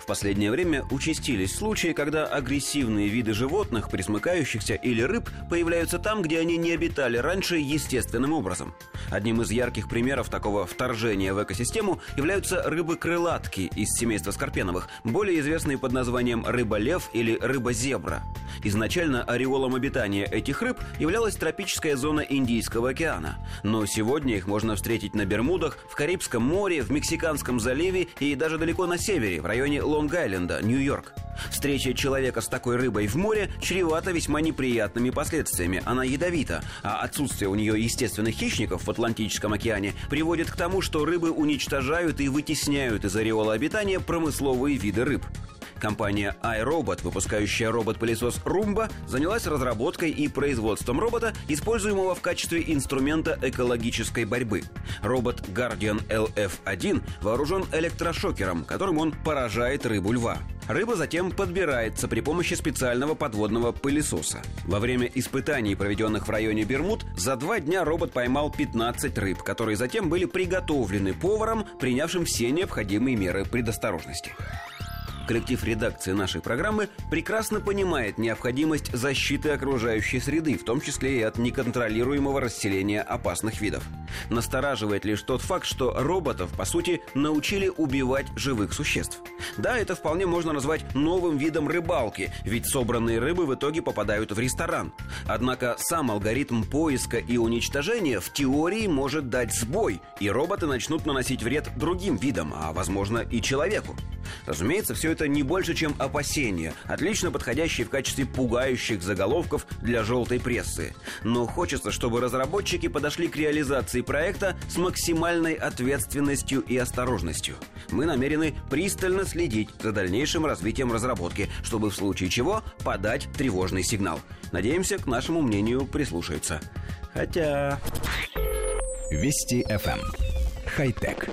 В последнее время участились случаи, когда агрессивные виды животных, присмыкающихся или рыб, появляются там, где они не обитали раньше естественным образом. Одним из ярких примеров такого вторжения в экосистему являются рыбы-крылатки из семейства скорпеновых, более известные под названием рыба-лев или рыба-зебра. Изначально ореолом обитания этих рыб являлась тропическая зона Индийского океана, но сегодня их можно встретить на Бермудах, в Карибском море, в Мексиканском заливе и даже далеко на севере, в районе Лонг-Айленда, Нью-Йорк. Встреча человека с такой рыбой в море чревата весьма неприятными последствиями. Она ядовита, а отсутствие у нее естественных хищников в Атлантическом океане приводит к тому, что рыбы уничтожают и вытесняют из ореола обитания промысловые виды рыб. Компания iRobot, выпускающая робот-пылесос Roomba, занялась разработкой и производством робота, используемого в качестве инструмента экологической борьбы. Робот Guardian LF1 вооружен электрошокером, которым он поражает рыбу льва. Рыба затем подбирается при помощи специального подводного пылесоса. Во время испытаний, проведенных в районе Бермуд, за два дня робот поймал 15 рыб, которые затем были приготовлены поваром, принявшим все необходимые меры предосторожности. Коллектив редакции нашей программы прекрасно понимает необходимость защиты окружающей среды, в том числе и от неконтролируемого расселения опасных видов. Настораживает лишь тот факт, что роботов, по сути, научили убивать живых существ. Да, это вполне можно назвать новым видом рыбалки, ведь собранные рыбы в итоге попадают в ресторан. Однако сам алгоритм поиска и уничтожения в теории может дать сбой, и роботы начнут наносить вред другим видам, а возможно и человеку. Разумеется, все это не больше, чем опасения, отлично подходящие в качестве пугающих заголовков для желтой прессы. Но хочется, чтобы разработчики подошли к реализации проекта с максимальной ответственностью и осторожностью. Мы намерены пристально следить за дальнейшим развитием разработки, чтобы в случае чего подать тревожный сигнал. Надеемся, к нашему мнению прислушаются. Хотя... Вести FM. Эм. Хай-тек.